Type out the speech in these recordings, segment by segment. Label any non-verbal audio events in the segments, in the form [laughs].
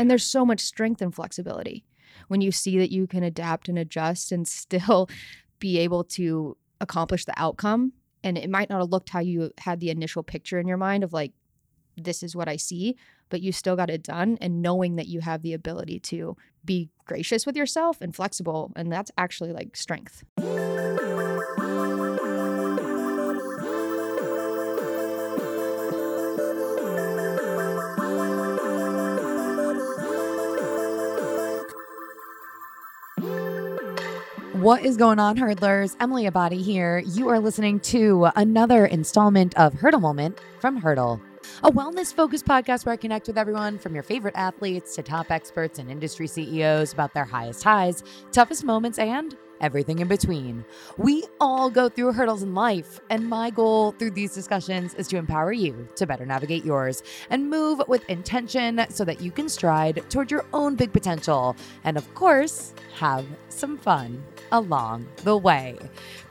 And there's so much strength and flexibility when you see that you can adapt and adjust and [laughs] still be able to accomplish the outcome. And it might not have looked how you had the initial picture in your mind of like, this is what I see, but you still got it done. And knowing that you have the ability to be gracious with yourself and flexible. And that's actually like strength. What is going on, hurdlers? Emily Abbate here. You are listening to another installment of Hurdle Moment from Hurdle, a wellness focused podcast where I connect with everyone from your favorite athletes to top experts and industry CEOs about their highest highs, toughest moments, and everything in between. We all go through hurdles in life, and my goal through these discussions is to empower you to better navigate yours and move with intention so that you can stride toward your own big potential. And of course, have some fun along the way.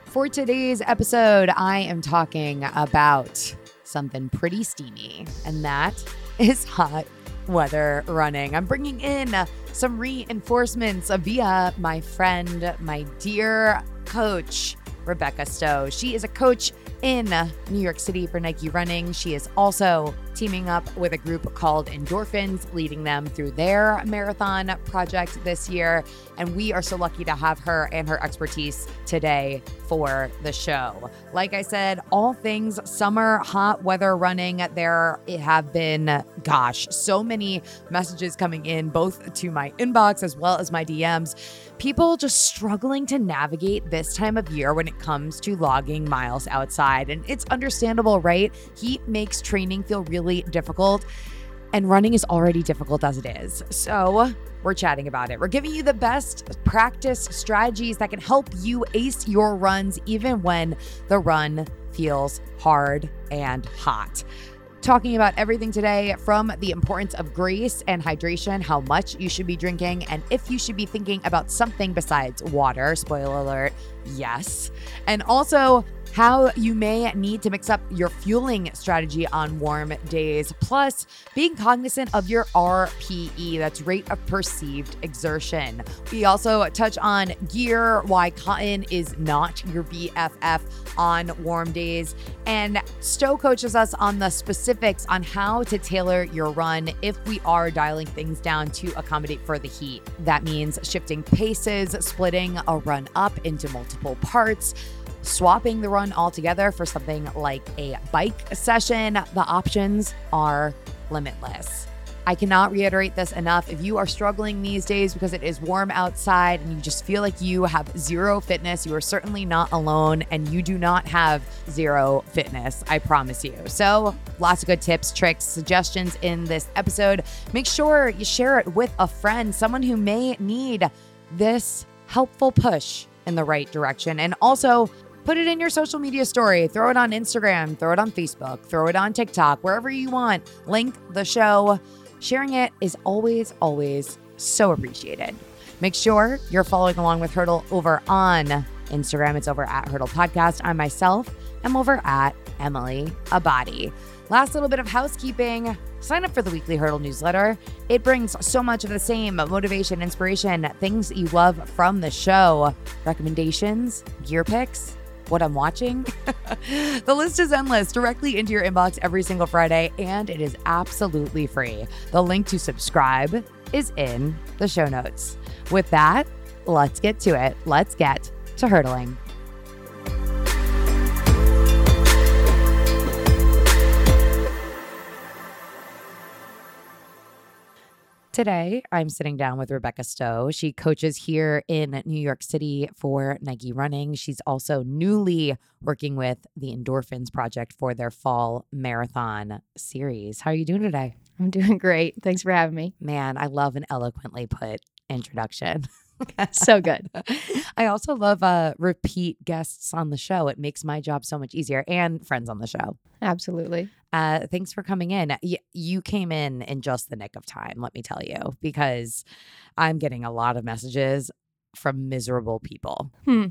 For today's episode, I am talking about something pretty steamy, and that is hot weather running. I'm bringing in some reinforcements via my friend, my dear coach, Rebeka Stowe. She is a coach in New York City for Nike Running. She is also teaming up with a group called Endorphins, leading them through their marathon project this year. And we are so lucky to have her and her expertise today for the show. Like I said, all things summer, hot weather running. There have been, gosh, so many messages coming in, both to my inbox as well as my DMs. People just struggling to navigate this time of year when it comes to logging miles outside. And it's understandable, right? Heat makes training feel really difficult. And running is already difficult as it is. So, we're chatting about it. We're giving you the best practice strategies that can help you ace your runs, even when the run feels hard and hot. Talking about everything today from the importance of grace and hydration, how much you should be drinking, and if you should be thinking about something besides water. Spoiler alert, yes. And also, how you may need to mix up your fueling strategy on warm days, plus being cognizant of your RPE, that's rate of perceived exertion. We also touch on gear, why cotton is not your BFF on warm days, and Stowe coaches us on the specifics on how to tailor your run if we are dialing things down to accommodate for the heat. That means shifting paces, splitting a run up into multiple parts swapping the run altogether for something like a bike session, the options are limitless. I cannot reiterate this enough. If you are struggling these days because it is warm outside and you just feel like you have zero fitness, you are certainly not alone and you do not have zero fitness, I promise you. So, lots of good tips, tricks, suggestions in this episode. Make sure you share it with a friend, someone who may need this helpful push in the right direction. And also, Put it in your social media story, throw it on Instagram, throw it on Facebook, throw it on TikTok, wherever you want. Link the show. Sharing it is always, always so appreciated. Make sure you're following along with Hurdle over on Instagram. It's over at Hurdle Podcast. I myself am over at Emily Abbate. Last little bit of housekeeping. Sign up for the weekly Hurdle newsletter. It brings so much of the same motivation, inspiration, things that you love from the show, recommendations, gear picks, what I'm watching. [laughs] the list is endless directly into your inbox every single Friday, and it is absolutely free. The link to subscribe is in the show notes. With that, let's get to it. Let's get to hurdling. Today, I'm sitting down with Rebeka Stowe. She coaches here in New York City for Nike Running. She's also newly working with the Endorphins Project for their fall marathon series. How are you doing today? I'm doing [laughs] great. Thanks for having me. Man, I love an eloquently put introduction. [laughs] [laughs] so good. I also love uh, repeat guests on the show. It makes my job so much easier and friends on the show. Absolutely. Uh, thanks for coming in. Y- you came in in just the nick of time, let me tell you, because I'm getting a lot of messages from miserable people. Hmm.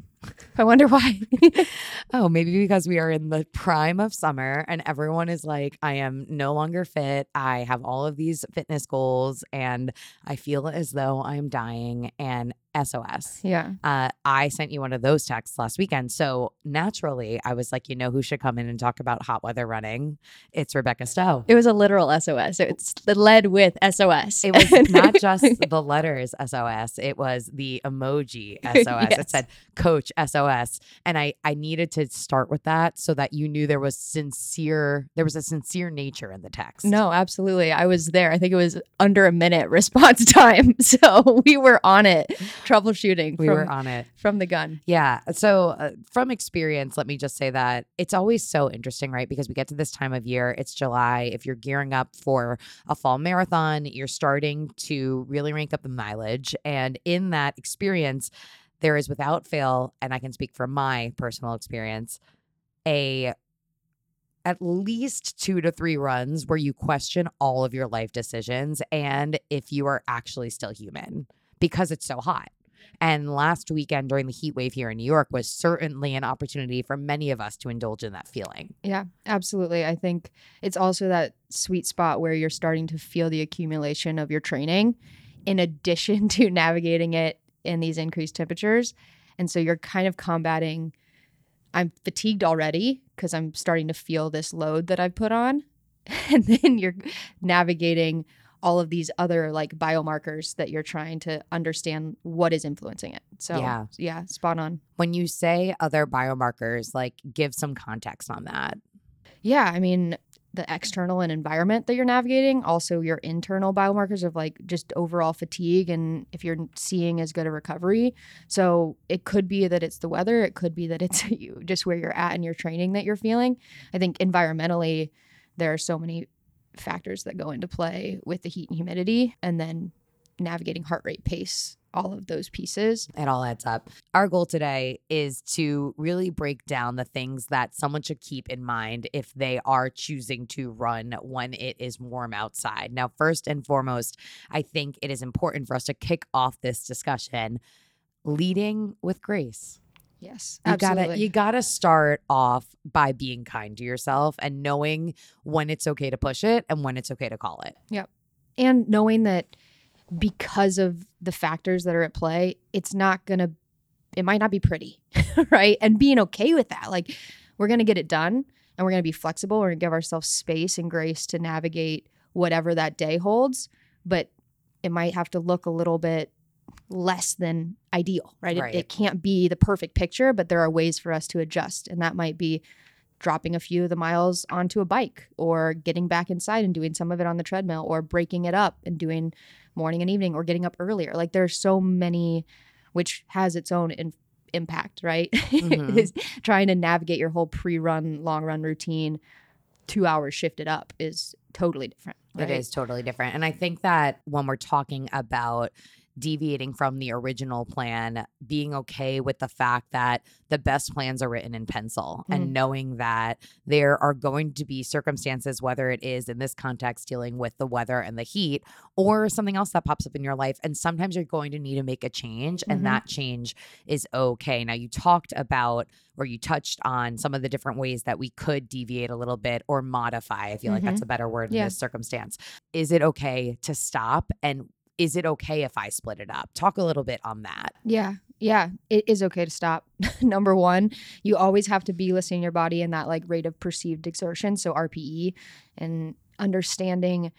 I wonder why. [laughs] Oh, maybe because we are in the prime of summer and everyone is like, I am no longer fit. I have all of these fitness goals and I feel as though I'm dying and SOS. yeah. Uh, I sent you one of those texts last weekend. So naturally, I was like, you know who should come in and talk about hot weather running? It's Rebeka Stowe. It was a literal SOS. It's led with SOS. It was [laughs] not just the letters SOS, it was the emoji SOS. It [laughs] said coach SOS. And I, I needed to start with that so that you knew there was sincere, there was a sincere nature in the text. No, absolutely. I was there. I think it was under a minute [laughs] response time. [laughs] So we were on it, troubleshooting we from, were on it. from the gun. Yeah. So, uh, from experience, let me just say that it's always so interesting, right? Because we get to this time of year, it's July. If you're gearing up for a fall marathon, you're starting to really rank up the mileage. And in that experience, there is without fail, and I can speak from my personal experience, a at least two to three runs where you question all of your life decisions and if you are actually still human because it's so hot. And last weekend during the heat wave here in New York was certainly an opportunity for many of us to indulge in that feeling. Yeah, absolutely. I think it's also that sweet spot where you're starting to feel the accumulation of your training in addition [laughs] to navigating it in these increased temperatures. And so you're kind of combating I'm fatigued already because I'm starting to feel this load that I've put on. [laughs] And then you're navigating all of these other like biomarkers that you're trying to understand what is influencing it. So Yeah. yeah, spot on. When you say other biomarkers, like give some context on that. Yeah, I mean, the external and environment that you're navigating, also your internal biomarkers of like just overall fatigue and if you're seeing as good a recovery. So it could be that it's the weather, it could be that it's [laughs] you just where you're at in your training that you're feeling. I think environmentally there are so many factors that go into play with the heat and humidity and then navigating heart rate pace all of those pieces It all adds up. Our goal today is to really break down the things that someone should keep in mind if they are choosing to run when it is warm outside. Now, first and foremost, I think it is important for us to kick off this discussion leading with grace. yes You absolutely gotta you gotta start off by being kind to yourself and knowing when it's okay to push it and when it's okay to call it. Yep, and knowing that because of the factors that are at play, it's not going to, it might not be pretty, [laughs] right? And being okay with that. Like, we're going to get it done and we're going to be flexible. We're going to give ourselves space and grace to navigate whatever that day holds. But it might have to look a little bit less than ideal, right? Right. It, it can't be the perfect picture, but there are ways for us to adjust. And that might be dropping a few of the miles onto a bike or getting back inside and doing some of it on the treadmill or breaking it up and doing morning and evening or getting up earlier. Like there's so many, which has its own in, impact, right? [laughs] Mhm. is trying to navigate your whole pre-run, long run routine, two hours shifted up is totally different. It right? is totally different. And I think that when we're talking about deviating from the original plan, being okay with the fact that the best plans are written in pencil Mm. and knowing that there are going to be circumstances, whether it is in this context dealing with the weather and the heat or something else that pops up in your life. And sometimes you're going to need to make a change, and Mhm. that change is okay. Now, you talked about or you touched on some of the different ways that we could deviate a little bit or modify. I feel like that's a better word in this circumstance. Is it okay to stop? And is it okay if I split it up? Talk a little bit on that. Yeah. Yeah. It is okay to stop. [laughs] Number one, you always have to be listening to your body in that like rate of perceived exertion. So RPE and understanding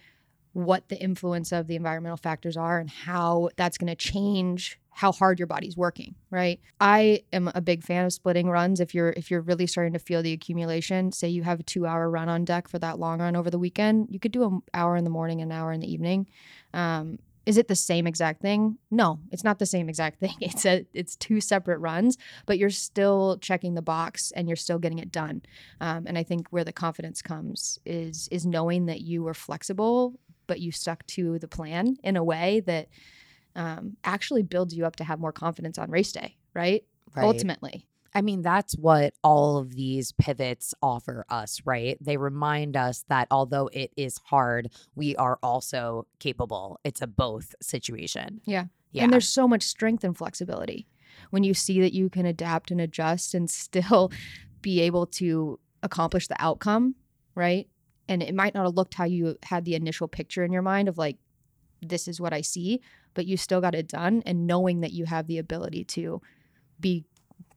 what the influence of the environmental factors are and how that's going to change how hard your body's working right i am a big fan of splitting runs if you're if you're really starting to feel the accumulation say you have a two hour run on deck for that long run over the weekend you could do an hour in the morning an hour in the evening um, is it the same exact thing? No it's not the same exact thing. [laughs] It's a it's two separate runs but you're still checking the box and you're still getting it done. Um, and i think where the confidence comes is is knowing that you were flexible but you stuck to the plan in a way that um, actually builds you up to have more confidence on race day right, ultimately I mean, that's what all of these pivots offer us, right? They remind us that although it is hard, we are also capable. It's a both situation. Yeah. Yeah. and there's so much strength and flexibility When you see that you can adapt and adjust and [laughs] still be able to accomplish the outcome, right? And it might not have looked how you had the initial picture in your mind of like, this is what I see, but you still got it done. And knowing that you have the ability to be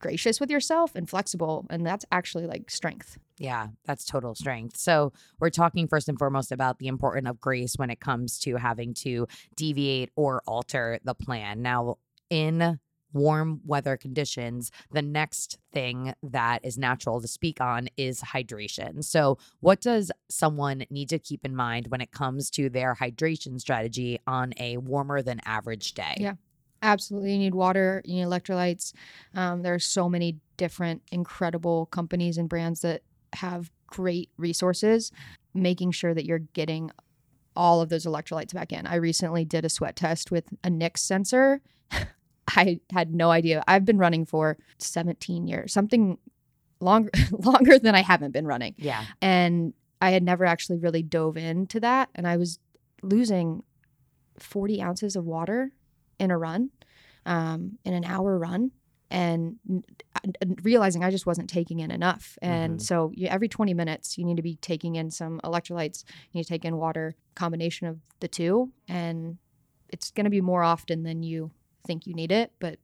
gracious with yourself and flexible. And that's actually like strength. Yeah, that's total strength. So, we're talking first and foremost about the importance of grace when it comes to having to deviate or alter the plan. Now, in warm weather conditions, the next thing that is natural to speak on is hydration. So, what does someone need to keep in mind when it comes to their hydration strategy on a warmer than average day? Yeah. Absolutely. You need water, you need electrolytes. Um, there are so many different incredible companies and brands that have great resources, making sure that you're getting all of those electrolytes back in. I recently did a sweat test with a NIX sensor. [laughs] I had no idea. I've been running for 17 years, something longer [laughs] longer than I haven't been running. Yeah. And I had never actually really dove into that. And I was losing 40 ounces of water in a run, um, in an hour run, and n- n- realizing I just wasn't taking in enough. And Mhm. so you, every 20 minutes, you need to be taking in some electrolytes. You need to take in water, combination of the two. And it's going to be more often than you think you need it, but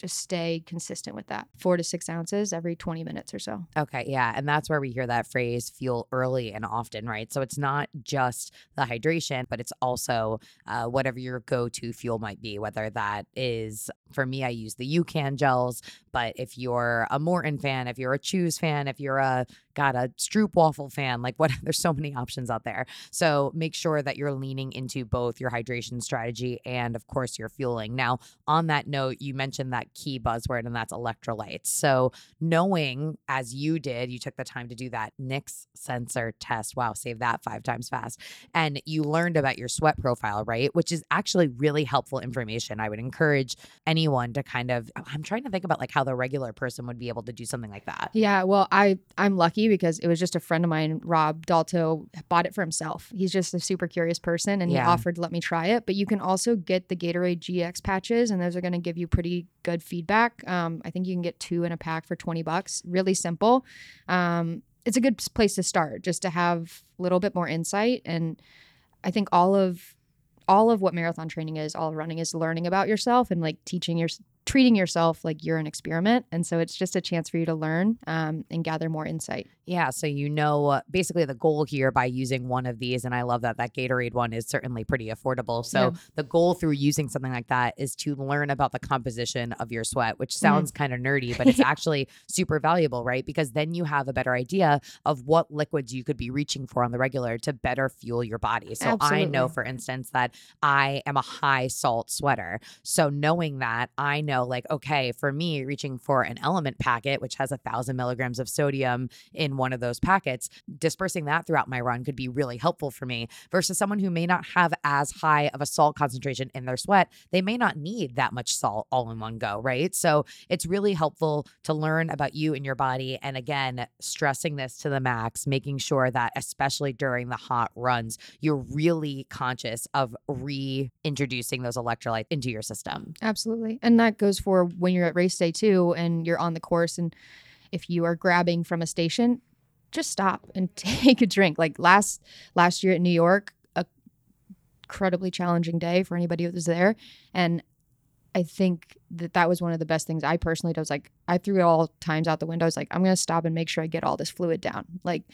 just stay consistent with that. Four to six ounces every 20 minutes or so. Okay, yeah. And that's where we hear that phrase fuel early and often, right? So it's not just the hydration, but it's also uh, whatever your go to fuel might be, whether that is, for me, I use the UCAN gels, but if you're a Maurten fan, if you're a Choose fan, if you're a got a Stroop waffle fan, like [laughs] what, there's so many options out there. So make sure that you're leaning into both your hydration strategy and, of course, your fueling. Now, on that note, you mentioned that key buzzword, and that's electrolytes. So knowing as you did, you took the time to do that NIX sensor test. Wow, save that five times fast. And you learned about your sweat profile, right? Which is actually really helpful information. I would encourage anyone to kind of, I'm trying to think about like how the regular person would be able to do something like that. Yeah, well, I I'm lucky because it was just a friend of mine, Rob Dalto, bought it for himself. He's just a super curious person, and Yeah. he offered to let me try it. But you can also get the Gatorade GX patches, and those are going to give you pretty good feedback. Um, I think you can get two in a pack for twenty bucks. Really simple. Um, it's a good place to start, just to have a little bit more insight. And I think all of all of what marathon training is, all running is learning about yourself and like teaching your treating yourself like you're an experiment. And so it's just a chance for you to learn um, and gather more insight. Yeah, so you know uh, basically the goal here by using one of these, and I love that that Gatorade one is certainly pretty affordable. So Yeah. the goal through using something like that is to learn about the composition of your sweat, which sounds kind of nerdy, but it's [laughs] actually super valuable, right? Because then you have a better idea of what liquids you could be reaching for on the regular to better fuel your body. So I know, for instance, that I am a high salt sweater. So knowing that, I know like, okay, for me, reaching for an LMNT packet, which has a thousand milligrams of sodium in one of those packets, dispersing that throughout my run could be really helpful for me versus someone who may not have as high of a salt concentration in their sweat. They may not need that much salt all in one go, right? So it's really helpful to learn about you and your body. And again, stressing this to the max, making sure that, especially during the hot runs, you're really conscious of reintroducing those electrolytes into your system. Absolutely. And that goes for when you're at race day too and you're on the course and if you are grabbing from a station, just stop and [laughs] take a drink. Like last last year at New York, a incredibly challenging day for anybody who was there and I think that that was one of the best things I personally did. I was like, I threw all times out the window. I was like, I'm to stop and make sure I get all this fluid down. Like,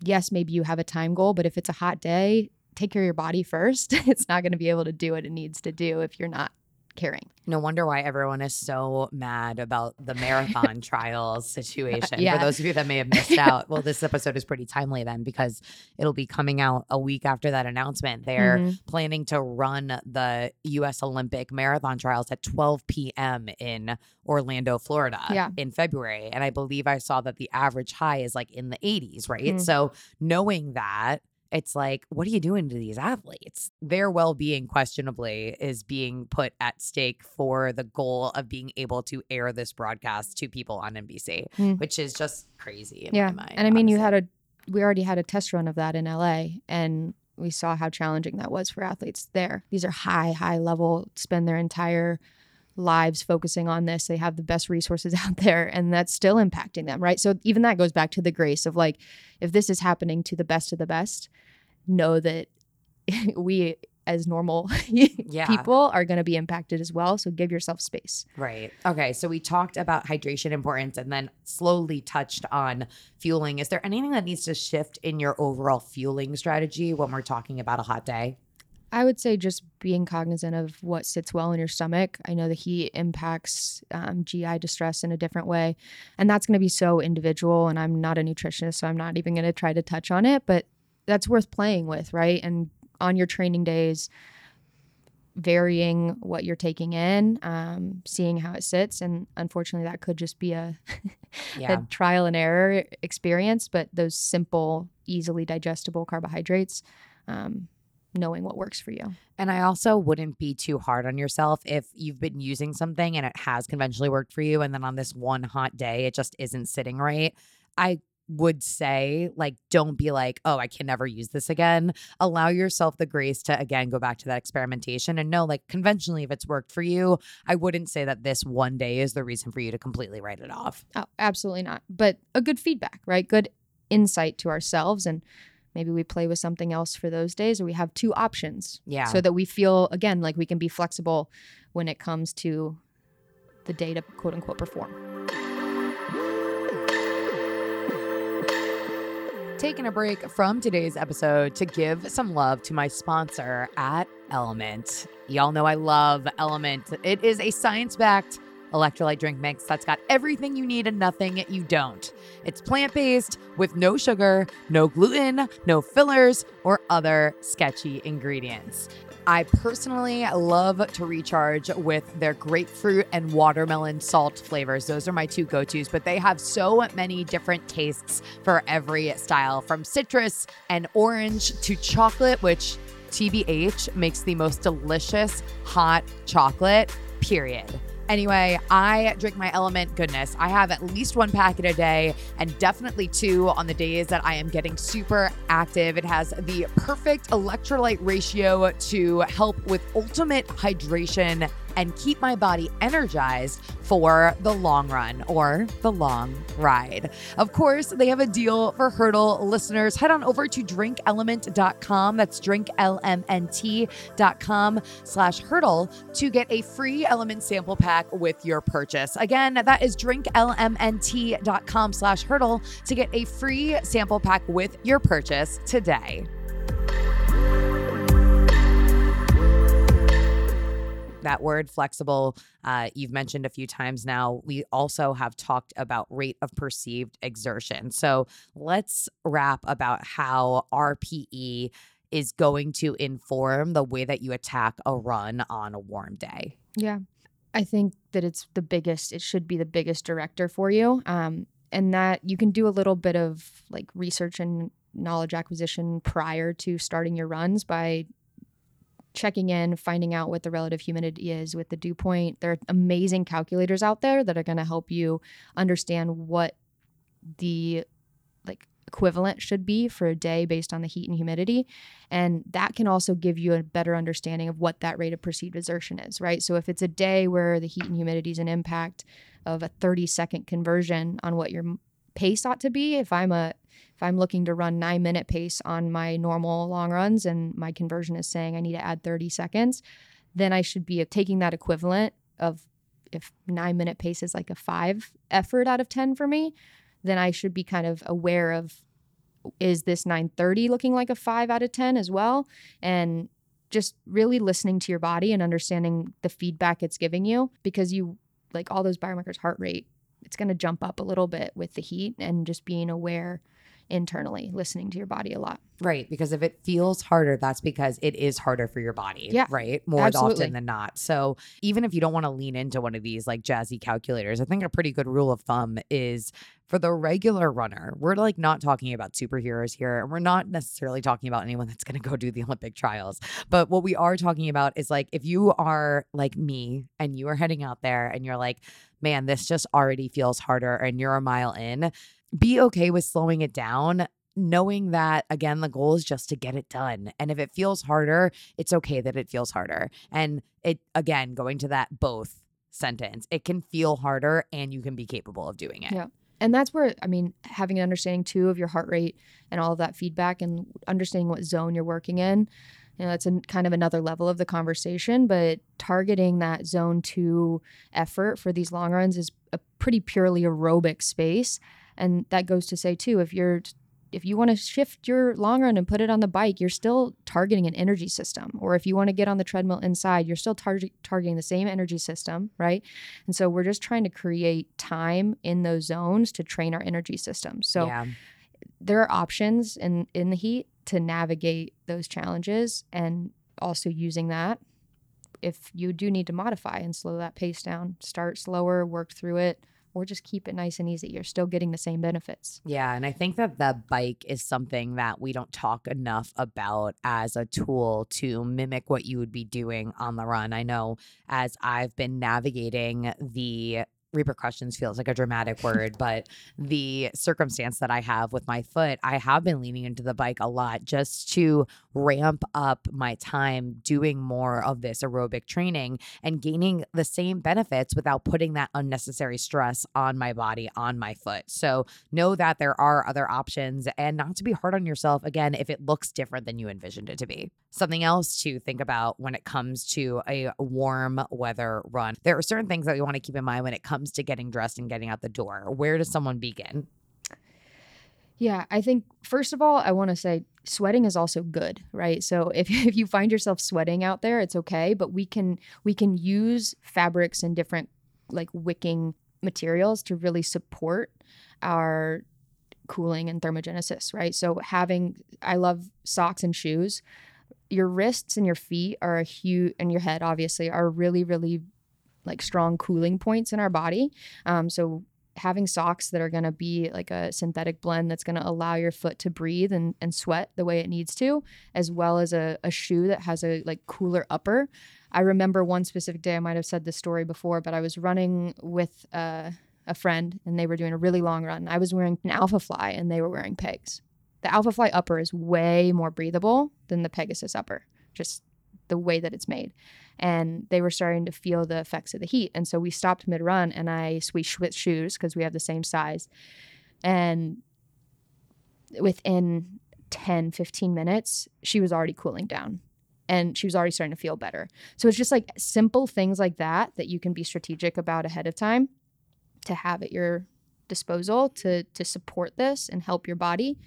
yes, maybe you have a time goal, but if it's a hot day, take care of your body first. [laughs] it's not to be able to do what it needs to do if you're not caring. No wonder why everyone is so mad about the [laughs] marathon trials situation. Yeah. For those of you that may have missed [laughs] out, well, this episode is pretty timely then because it'll be coming out a week after that announcement. They're Mhm. planning to run the U.S. Olympic marathon trials at 12 p.m. in Orlando, Florida Yeah. in February. And I believe I saw that the average high is like in the 80s, right? Mm. So knowing that, it's like, what are you doing to these athletes? Their well being, questionably, is being put at stake for the goal of being able to air this broadcast to people on NBC, Mm. which is just crazy in yeah. my mind. and I mean, you had a, we already had a test run of that in LA and we saw how challenging that was for athletes there. These are high, high level, spend their entire lives focusing on this. They have the best resources [laughs] out there, and that's still impacting them, right? So even that goes back to the grace of like, if this is happening to the best of the best, know that [laughs] we as normal [laughs] Yeah. people are going to be impacted as well. So give yourself space. Right. Okay. So we talked about hydration importance and then slowly touched on fueling. Is there anything that needs to shift in your overall fueling strategy when we're talking about a hot day? I would say just being cognizant of what sits well in your stomach. I know the heat impacts um, GI distress in a different way, and that's going to be so individual. And I'm not a nutritionist, so I'm not even going to try to touch on it, but that's worth playing with, right? And on your training days, varying what you're taking in, um, seeing how it sits. And unfortunately, that could just be a, [laughs] Yeah. a trial and error experience, but those simple, easily digestible carbohydrates. Um, knowing what works for you. And I also wouldn't be too hard on yourself if you've been using something and it has conventionally worked for you. And then on this one hot day, it just isn't sitting right. I would say, like, don't be like, oh, I can never use this again. Allow yourself the grace to, again, go back to that experimentation and know, like, conventionally, if it's worked for you, I wouldn't say that this one day is the reason for you to completely write it off. Oh, absolutely not. But a good feedback, right? Good insight to ourselves. And maybe we play with something else for those days, or we have two options Yeah. so that we feel, again, like we can be flexible when it comes to the day to quote unquote perform. taking a break from today's episode to give some love to my sponsor at LMNT. Y'all know I love LMNT. It is a science backed electrolyte drink mix that's got everything you need and nothing you don't. It's plant based with no sugar, no gluten, no fillers, or other sketchy ingredients. I personally love to recharge with their grapefruit and watermelon salt flavors. Those are my two go tos, but they have so many different tastes for every style from citrus and orange to chocolate, which TBH makes the most delicious hot chocolate, period. Anyway, I drink my LMNT goodness. I have at least one packet a day and definitely two on the days that I am getting super active. It has the perfect electrolyte ratio to help with ultimate hydration and keep my body energized for the long run or the long ride. Of course, they have a deal for Hurdle listeners. Head on over to drinkLMNT.com. That's drinklmnt.com slash hurdle to get a free LMNT sample pack with your purchase. Again, that is drinklmnt.com slash hurdle to get a free sample pack with your purchase today. That word flexible uh, you've mentioned a few times now we also have talked about rate of perceived exertion so let's wrap about how rpe is going to inform the way that you attack a run on a warm day Yeah. I think that it's the biggest, it should be the biggest director for you. Um, and that you can do a little bit of like research and knowledge acquisition prior to starting your runs by checking in, finding out what the relative humidity is with the dew point. There are amazing calculators out there that are going to help you understand what the like equivalent should be for a day based on the heat and humidity. And that can also give you a better understanding of what that rate of perceived exertion is, right? So if it's a day where the heat and humidity is an impact of a 30 second conversion on what your pace ought to be, if I'm a if I'm looking to run nine minute pace on my normal long runs and my conversion is saying I need to add 30 seconds, then I should be taking that equivalent of if nine minute pace is like a five effort out of 10 for me, then I should be kind of aware of is this 930 looking like a five out of 10 as well? And just really listening to your body and understanding the feedback it's giving you because you like all those biomarkers, heart rate, it's going to jump up a little bit with the heat and just being aware internally, listening to your body a lot. Right. Because if it feels harder, that's because it is harder for your body. Yeah, Right. More absolutely. often than not. So even if you don't want to lean into one of these like jazzy calculators, I think a pretty good rule of thumb is for the regular runner, we're like not talking about superheroes here. And we're not necessarily talking about anyone that's going to go do the Olympic trials. But what we are talking about is like if you are like me and you are heading out there and you're like, man, this just already feels harder and you're a mile in, be okay with slowing it down knowing that again the goal is just to get it done and if it feels harder it's okay that it feels harder and it again going to that both sentence. It can feel harder and you can be capable of doing it. Yeah. And that's where, I mean, having an understanding too of your heart rate and all of that feedback and understanding what zone you're working in, you know, that's a, kind of another level of the conversation. But targeting that zone two effort for these long runs is a pretty purely aerobic space. And that goes to say too, if you're if you want to shift your long run and put it on the bike, you're still targeting an energy system. Or if you want to get on the treadmill inside, you're still tar- targeting the same energy system, right? And so we're just trying to create time in those zones to train our energy system. So yeah. there are options in in the heat to navigate those challenges and also using that if you do need to modify and slow that pace down, start slower, work through it or just keep it nice and easy. You're still getting the same benefits. Yeah. And I think that the bike is something that we don't talk enough about as a tool to mimic what you would be doing on the run. I know as I've been navigating the repercussions feels like a dramatic word, but the circumstance that I have with my foot, I have been leaning into the bike a lot just to ramp up my time doing more of this aerobic training and gaining the same benefits without putting that unnecessary stress on my body, on my foot. So know that there are other options and not to be hard on yourself again if it looks different than you envisioned it to be. Something else to think about when it comes to a warm weather run. There are certain things that we want to keep in mind when it comes to getting dressed and getting out the door. Where does someone begin? Yeah, I think first of all, I want to say sweating is also good, right? So if, [laughs] if you find yourself sweating out there, it's okay, but we can we can use fabrics and different like wicking materials to really support our cooling and thermogenesis, right? So having I love socks and shoes. Your wrists and your feet are a huge and your head obviously are really really like strong cooling points in our body. Um, so having socks that are going to be like a synthetic blend that's going to allow your foot to breathe and, and sweat the way it needs to as well as a, a shoe that has a like cooler upper. I remember one specific day i might have said this story before but i was running with uh, a friend and they were doing a really long run. I was wearing an Alphafly and they were wearing pegs. The Alphafly upper is way more breathable than the pegasus upper just the way that it's made and they were starting to feel the effects of the heat. And so we stopped mid run and I switched shoes because we have the same size. And within 10, 15 minutes, she was already cooling down and she was already starting to feel better. So it's just like simple things like that that you can be strategic about ahead of time to have at your disposal to to support this and help your body.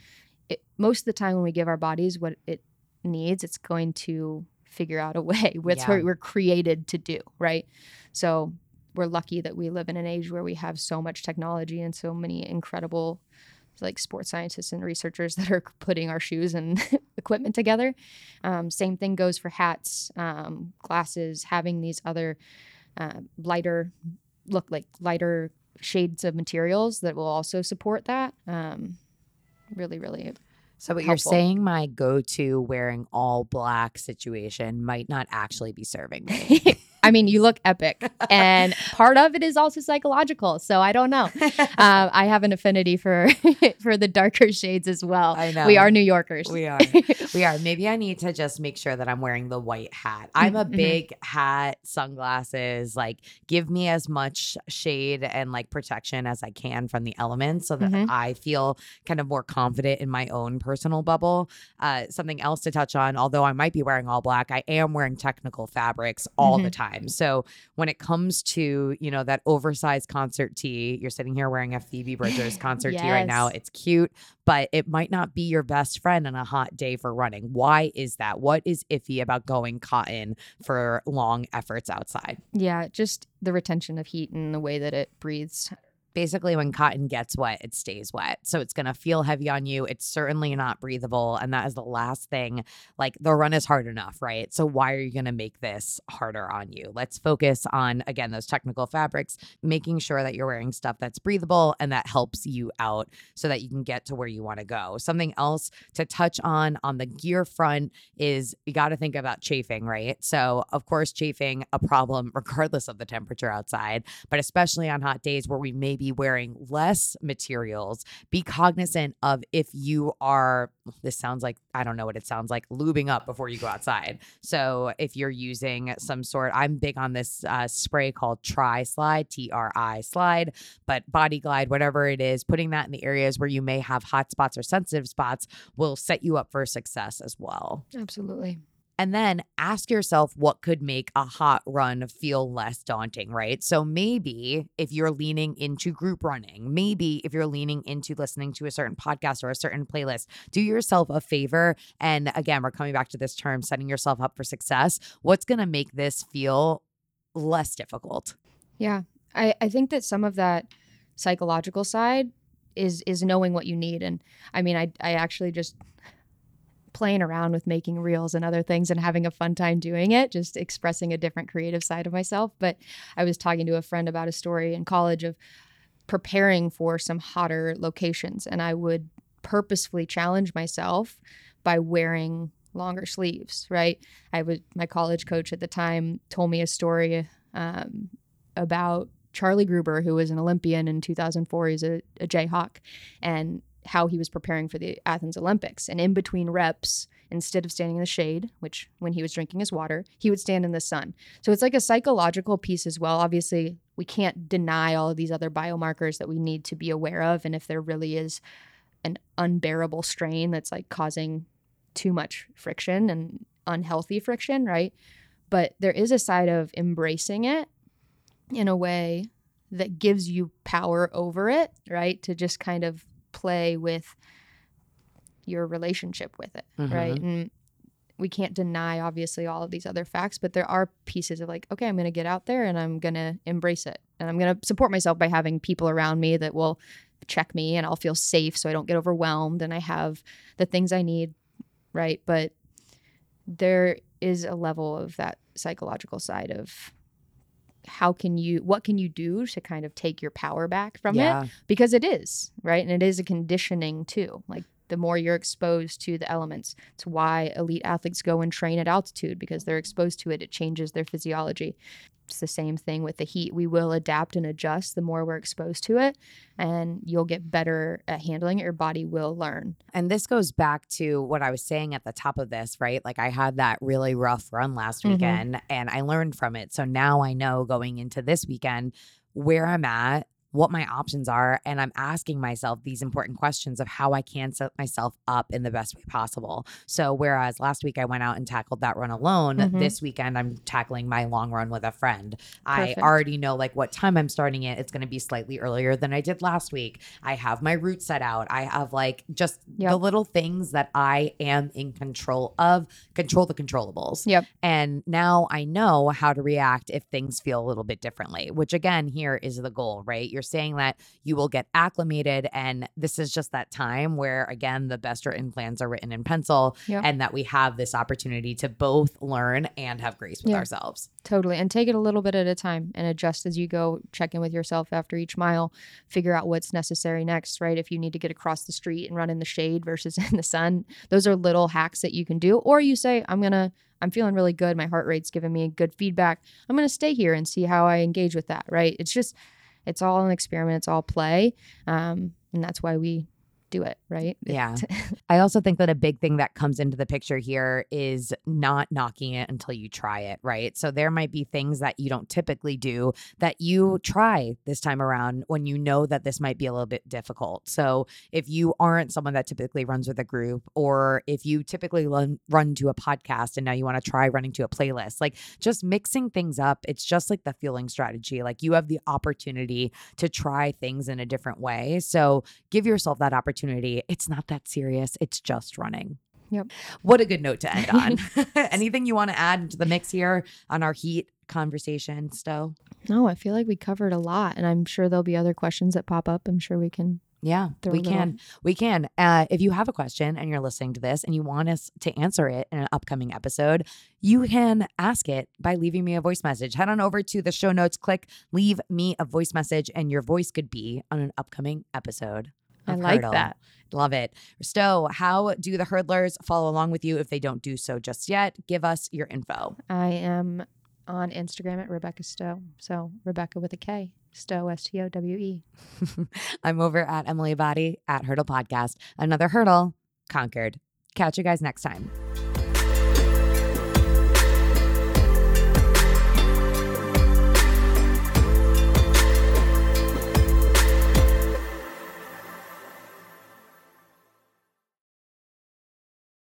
It, most of the time when we give our bodies what it needs, it's going to figure out a way. [laughs] That's yeah. what we're created to do, right? So we're lucky that we live in an age where we have so much technology and so many incredible like sports scientists and researchers [laughs] that are putting our shoes and [laughs] equipment together. Um, same thing goes for hats, um, glasses, having these other uh, lighter look like lighter shades of materials that will also support that. Um, really, really so what helpful. you're saying my go-to wearing all black situation might not actually be serving [laughs] me. I mean, you look epic, and [laughs] part of it is also psychological. So I don't know. Uh, I have an affinity for [laughs] for the darker shades as well. I know we are New Yorkers. We are. [laughs] we are. Maybe I need to just make sure that I'm wearing the white hat. I'm a mm-hmm. big hat, sunglasses. Like, give me as much shade and like protection as I can from the elements, so that mm-hmm. I feel kind of more confident in my own personal bubble. Uh, something else to touch on, although I might be wearing all black, I am wearing technical fabrics all mm-hmm. the time time. So when it comes to, you know, that oversized concert tee, you're sitting here wearing a Phoebe Bridgers [laughs] concert yes. tee right now. It's cute, but it might not be your best friend on a hot day for running. Why is that? What is iffy about going cotton for long efforts outside? Yeah, just the retention of heat and the way that it breathes basically when cotton gets wet, it stays wet. So it's going to feel heavy on you. It's certainly not breathable. And that is the last thing. Like the run is hard enough, right? So why are you going to make this harder on you? Let's focus on, again, those technical fabrics, making sure that you're wearing stuff that's breathable and that helps you out so that you can get to where you want to go. Something else to touch on on the gear front is you got to think about chafing, right? So, of course, chafing a problem [laughs] regardless of the temperature outside, but especially on hot days where we may be wearing less materials. Be cognizant of if you are, this sounds like, I don't know what it sounds like, lubing up before you go outside. So if you're using some sort, I'm big on this uh, spray called Tri Slide, T R I Slide, but Body Glide, whatever it is, putting that in the areas where you may have hot spots or sensitive spots will set you up for success as well. Absolutely. And then ask yourself what could make a hot run feel less daunting, right? So maybe if you're leaning into group running, maybe if you're leaning into listening to a certain podcast or a certain playlist, do yourself a favor. And again, we're coming back to this term, setting yourself up for success. What's going to make this feel less difficult? Yeah. I, I think that some of that psychological side is is knowing what you need. And I mean, I I actually just playing around with making reels and other things and having a fun time doing it, just expressing a different creative side of myself. But I was talking to a friend about a story in college of preparing for some hotter locations. And I would purposefully challenge myself by wearing longer sleeves, right? I would, my college coach at the time told me a story um, about Charlie Gruber, who was an Olympian in 2004. He's a, a Jayhawk. And how he was preparing for the Athens Olympics. And in between reps, instead of standing in the shade, which when he was drinking his water, he would stand in the sun. So it's like a psychological piece as well. Obviously, we can't deny all of these other biomarkers that we need to be aware of. And if there really is an unbearable strain that's like causing too much friction and unhealthy friction, right? But there is a side of embracing it in a way that gives you power over it, right? To just kind of play with your relationship with it, mm-hmm. right? And we can't deny obviously all of these other facts, but there are pieces of like, okay, I'm going to get out there and I'm going to embrace it. And I'm going to support myself by having people around me that will check me and I'll feel safe so I don't get overwhelmed and I have the things I need, right? But there is a level of that psychological side of how can you what can you do to kind of take your power back from yeah. it because it is right and it is a conditioning too like the more you're exposed to the elements it's why elite athletes go and train at altitude because they're exposed to it it changes their physiology it's the same thing with the heat. We will adapt and adjust the more we're exposed to it, and you'll get better at handling it. Your body will learn. And this goes back to what I was saying at the top of this, right? Like I had that really rough run last mm-hmm. weekend and I learned from it. So now I know going into this weekend where I'm at what my options are. And I'm asking myself these important questions of how I can set myself up in the best way possible. So, whereas last week I went out and tackled that run alone, mm-hmm. this weekend I'm tackling my long run with a friend. Perfect. I already know like what time I'm starting it. It's going to be slightly earlier than I did last week. I have my route set out. I have like just yep. the little things that I am in control of, control the controllables. Yep. And now I know how to react if things feel a little bit differently, which again, here is the goal, right? You're saying that you will get acclimated. And this is just that time where, again, the best written plans are written in pencil yep. and that we have this opportunity to both learn and have grace with ourselves. Totally. And take it a little bit at a time and adjust as you go. Check in with yourself after each mile, figure out what's necessary next, right? If you need to get across the street and run in the shade versus [laughs] in the sun, those are little hacks that you can do. Or you say, I'm going to I'm feeling really good. My heart rate's giving me good feedback. I'm going to stay here and see how I engage with that, right? It's just it's all an experiment, it's all play. Um, and that's why we do it, right? [laughs] Yeah. I also think that a big thing that comes into the picture here is not knocking it until you try it, right? So there might be things that you don't typically do that you try this time around when you know that this might be a little bit difficult. So if you aren't someone that typically runs with a group, or if you typically run, run to a podcast and now you want to try running to a playlist, like just mixing things up, it's just like the fueling strategy. Like you have the opportunity to try things in a different way. So give yourself that opportunity opportunity. It's not that serious. It's just running. Yep. What a good note to end on. [laughs] [laughs] Anything you want to add to the mix here on our heat conversation, Stowe? No, I feel like we covered a lot, and I'm sure there'll be other questions that pop up. I'm sure we can yeah, we can. We can. Uh, if you have a question and you're listening to this and you want us to answer it in an upcoming episode, you can ask it by leaving me a voice message. Head on over to the show notes, click leave me a voice message, and your voice could be on an upcoming episode. I like hurdle. that. Love it. Stowe, how do the hurdlers follow along with you if they don't do so just yet? Give us your info. I am on Instagram at Rebeka Stowe. So Rebeka with a K, Stowe, S T O W E. [laughs] I'm over at Emily Abbate at Hurdle Podcast. Another hurdle conquered. Catch you guys next time.